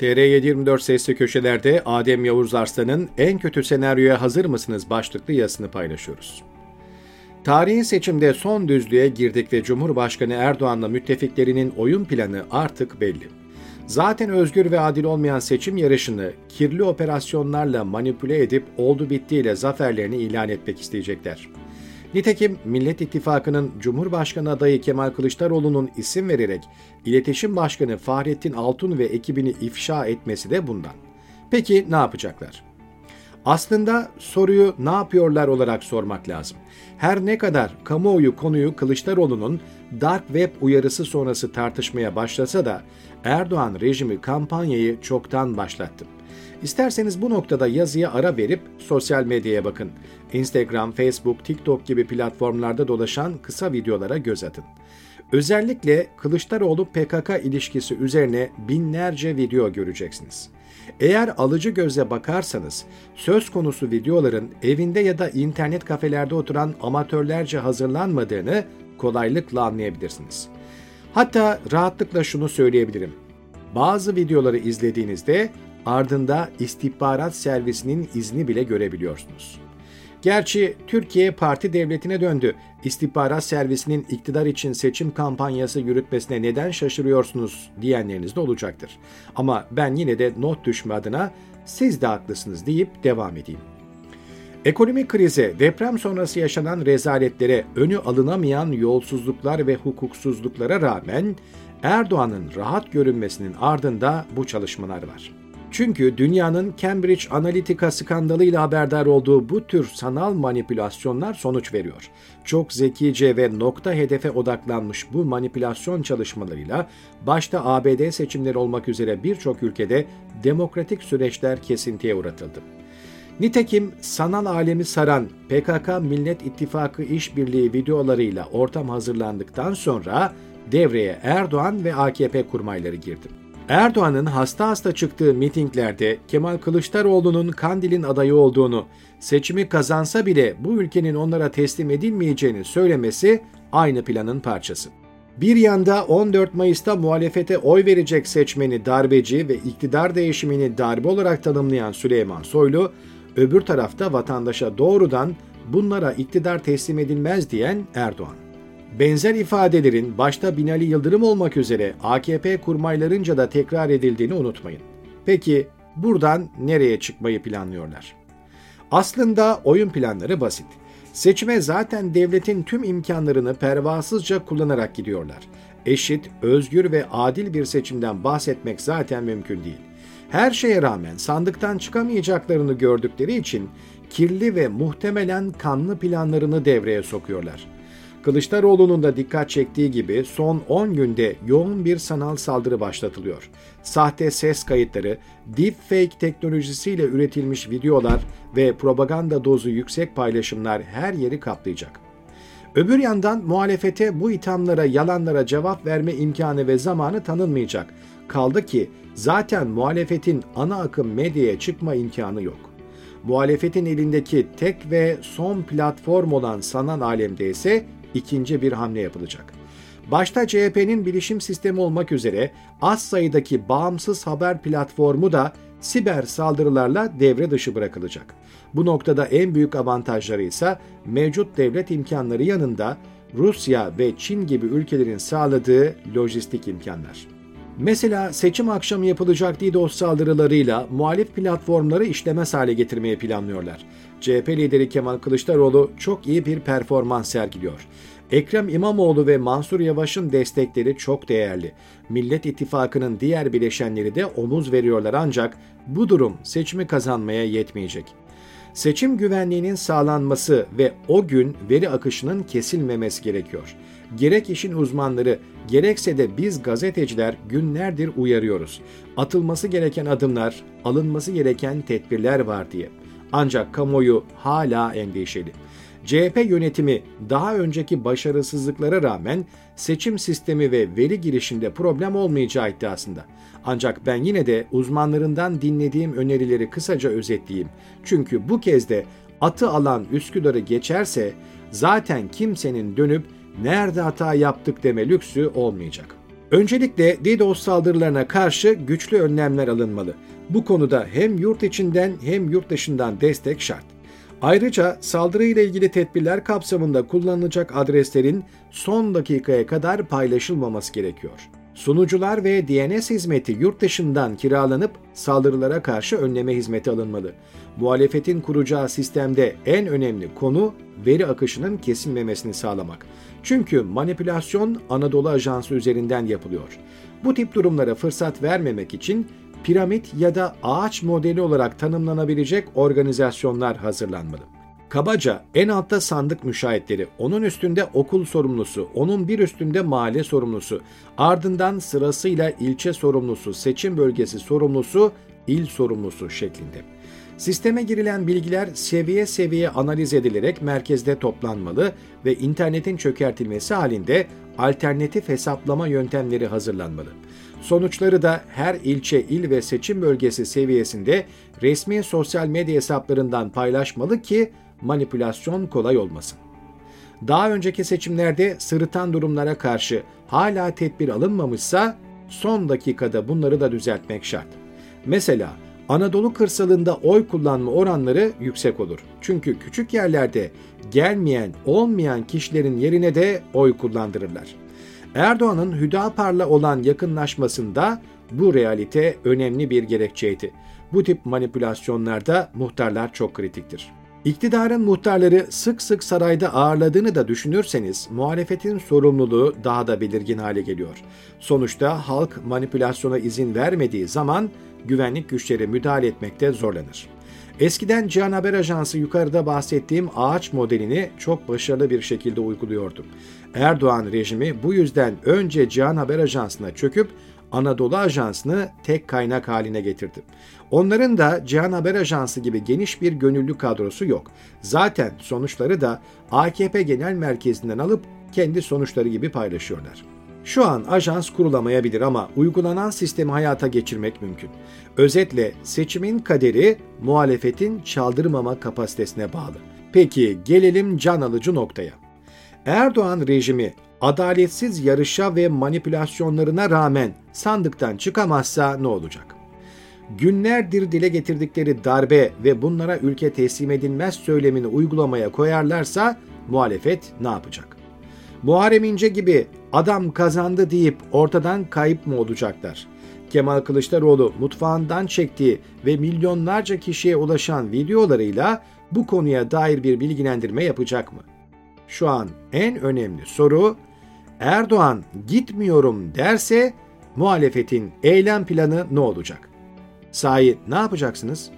TR724 Sesli Köşeler'de Adem Yavuz Arslan'ın En Kötü Senaryoya Hazır mısınız başlıklı yazısını paylaşıyoruz. Tarihi seçimde son düzlüğe girdik ve Cumhurbaşkanı Erdoğan'la müttefiklerinin oyun planı artık belli. Zaten özgür ve adil olmayan seçim yarışını kirli operasyonlarla manipüle edip oldu bittiyle zaferlerini ilan etmek isteyecekler. Nitekim Millet İttifakı'nın Cumhurbaşkanı adayı Kemal Kılıçdaroğlu'nun isim vererek İletişim Başkanı Fahrettin Altun ve ekibini ifşa etmesi de bundan. Peki ne yapacaklar? Aslında soruyu ne yapıyorlar olarak sormak lazım. Her ne kadar kamuoyu konuyu Kılıçdaroğlu'nun dark web uyarısı sonrası tartışmaya başlasa da Erdoğan rejimi kampanyayı çoktan başlattı. İsterseniz bu noktada yazıya ara verip sosyal medyaya bakın. Instagram, Facebook, TikTok gibi platformlarda dolaşan kısa videolara göz atın. Özellikle Kılıçdaroğlu PKK ilişkisi üzerine binlerce video göreceksiniz. Eğer alıcı gözle bakarsanız söz konusu videoların evinde ya da internet kafelerde oturan amatörlerce hazırlanmadığını kolaylıkla anlayabilirsiniz. Hatta rahatlıkla şunu söyleyebilirim. Bazı videoları izlediğinizde ardında istihbarat servisinin izni bile görebiliyorsunuz. Gerçi Türkiye parti devletine döndü. İstihbarat servisinin iktidar için seçim kampanyası yürütmesine neden şaşırıyorsunuz diyenleriniz de olacaktır. Ama ben yine de not düşme adına siz de haklısınız deyip devam edeyim. Ekonomik krize, deprem sonrası yaşanan rezaletlere, önü alınamayan yolsuzluklar ve hukuksuzluklara rağmen Erdoğan'ın rahat görünmesinin ardında bu çalışmalar var. Çünkü dünyanın Cambridge Analytica skandalıyla haberdar olduğu bu tür sanal manipülasyonlar sonuç veriyor. Çok zekice ve nokta hedefe odaklanmış bu manipülasyon çalışmalarıyla başta ABD seçimleri olmak üzere birçok ülkede demokratik süreçler kesintiye uğratıldı. Nitekim sanal alemi saran PKK Millet İttifakı işbirliği videolarıyla ortam hazırlandıktan sonra devreye Erdoğan ve AKP kurmayları girdi. Erdoğan'ın hasta hasta çıktığı mitinglerde Kemal Kılıçdaroğlu'nun Kandil'in adayı olduğunu, seçimi kazansa bile bu ülkenin onlara teslim edilmeyeceğini söylemesi aynı planın parçası. Bir yanda 14 Mayıs'ta muhalefete oy verecek seçmeni darbeci ve iktidar değişimini darbe olarak tanımlayan Süleyman Soylu, öbür tarafta vatandaşa doğrudan bunlara iktidar teslim edilmez diyen Erdoğan. Benzer ifadelerin başta Binali Yıldırım olmak üzere AKP kurmaylarınca da tekrar edildiğini unutmayın. Peki buradan nereye çıkmayı planlıyorlar? Aslında oyun planları basit. Seçime zaten devletin tüm imkanlarını pervasızca kullanarak gidiyorlar. Eşit, özgür ve adil bir seçimden bahsetmek zaten mümkün değil. Her şeye rağmen sandıktan çıkamayacaklarını gördükleri için kirli ve muhtemelen kanlı planlarını devreye sokuyorlar. Kılıçdaroğlu'nun da dikkat çektiği gibi son 10 günde yoğun bir sanal saldırı başlatılıyor. Sahte ses kayıtları, deepfake teknolojisiyle üretilmiş videolar ve propaganda dozu yüksek paylaşımlar her yeri kaplayacak. Öbür yandan muhalefete bu ithamlara, yalanlara cevap verme imkanı ve zamanı tanınmayacak. Kaldı ki zaten muhalefetin ana akım medyaya çıkma imkanı yok. Muhalefetin elindeki tek ve son platform olan sanal alemde ise ikinci bir hamle yapılacak. Başta CHP'nin bilişim sistemi olmak üzere az sayıdaki bağımsız haber platformu da siber saldırılarla devre dışı bırakılacak. Bu noktada en büyük avantajları ise mevcut devlet imkanları yanında Rusya ve Çin gibi ülkelerin sağladığı lojistik imkanlar. Mesela seçim akşamı yapılacak DDoS saldırılarıyla muhalif platformları işlemez hale getirmeyi planlıyorlar. CHP lideri Kemal Kılıçdaroğlu çok iyi bir performans sergiliyor. Ekrem İmamoğlu ve Mansur Yavaş'ın destekleri çok değerli. Millet İttifakı'nın diğer bileşenleri de omuz veriyorlar ancak bu durum seçimi kazanmaya yetmeyecek. Seçim güvenliğinin sağlanması ve o gün veri akışının kesilmemesi gerekiyor. Gerek işin uzmanları, gerekse de biz gazeteciler günlerdir uyarıyoruz. Atılması gereken adımlar, alınması gereken tedbirler var diye. Ancak kamuoyu hala endişeli. CHP yönetimi daha önceki başarısızlıklara rağmen seçim sistemi ve veri girişinde problem olmayacağı iddiasında. Ancak ben yine de uzmanlarından dinlediğim önerileri kısaca özetleyeyim. Çünkü bu kez de atı alan Üsküdar'ı geçerse zaten kimsenin dönüp nerede hata yaptık deme lüksü olmayacak. Öncelikle DDoS saldırılarına karşı güçlü önlemler alınmalı. Bu konuda hem yurt içinden hem yurt dışından destek şart. Ayrıca saldırıyla ilgili tedbirler kapsamında kullanılacak adreslerin son dakikaya kadar paylaşılmaması gerekiyor. Sunucular ve DNS hizmeti yurt dışından kiralanıp saldırılara karşı önleme hizmeti alınmalı. Muhalefetin kuracağı sistemde en önemli konu veri akışının kesilmemesini sağlamak. Çünkü manipülasyon Anadolu Ajansı üzerinden yapılıyor. Bu tip durumlara fırsat vermemek için piramit ya da ağaç modeli olarak tanımlanabilecek organizasyonlar hazırlanmalı. Kabaca en altta sandık müşahitleri, onun üstünde okul sorumlusu, onun bir üstünde mahalle sorumlusu, ardından sırasıyla ilçe sorumlusu, seçim bölgesi sorumlusu, il sorumlusu şeklinde. Sisteme girilen bilgiler seviye seviye analiz edilerek merkezde toplanmalı ve internetin çökertilmesi halinde alternatif hesaplama yöntemleri hazırlanmalı. Sonuçları da her ilçe, il ve seçim bölgesi seviyesinde resmi sosyal medya hesaplarından paylaşmalı ki manipülasyon kolay olmasın. Daha önceki seçimlerde sırıtan durumlara karşı hala tedbir alınmamışsa son dakikada bunları da düzeltmek şart. Mesela Anadolu kırsalında oy kullanma oranları yüksek olur. Çünkü küçük yerlerde gelmeyen, olmayan kişilerin yerine de oy kullandırırlar. Erdoğan'ın Hüdapar'la olan yakınlaşmasında bu realite önemli bir gerekçeydi. Bu tip manipülasyonlarda muhtarlar çok kritiktir. İktidarın muhtarları sık sık sarayda ağırladığını da düşünürseniz muhalefetin sorumluluğu daha da belirgin hale geliyor. Sonuçta halk manipülasyona izin vermediği zaman güvenlik güçleri müdahale etmekte zorlanır. Eskiden Cihan Haber Ajansı yukarıda bahsettiğim ağaç modelini çok başarılı bir şekilde uyguluyordu. Erdoğan rejimi bu yüzden önce Cihan Haber Ajansı'na çöküp Anadolu Ajansı'nı tek kaynak haline getirdi. Onların da Cihan Haber Ajansı gibi geniş bir gönüllü kadrosu yok. Zaten sonuçları da AKP Genel Merkezi'nden alıp kendi sonuçları gibi paylaşıyorlar. Şu an ajans kurulamayabilir ama uygulanan sistemi hayata geçirmek mümkün. Özetle seçimin kaderi muhalefetin çaldırmama kapasitesine bağlı. Peki gelelim can alıcı noktaya. Erdoğan rejimi adaletsiz yarışa ve manipülasyonlarına rağmen sandıktan çıkamazsa ne olacak? Günlerdir dile getirdikleri darbe ve bunlara ülke teslim edilmez söylemini uygulamaya koyarlarsa muhalefet ne yapacak? Muharrem İnce gibi adam kazandı deyip ortadan kayıp mı olacaklar? Kemal Kılıçdaroğlu mutfağından çektiği ve milyonlarca kişiye ulaşan videolarıyla bu konuya dair bir bilgilendirme yapacak mı? Şu an en önemli soru Erdoğan gitmiyorum derse muhalefetin eylem planı ne olacak? Sahi ne yapacaksınız?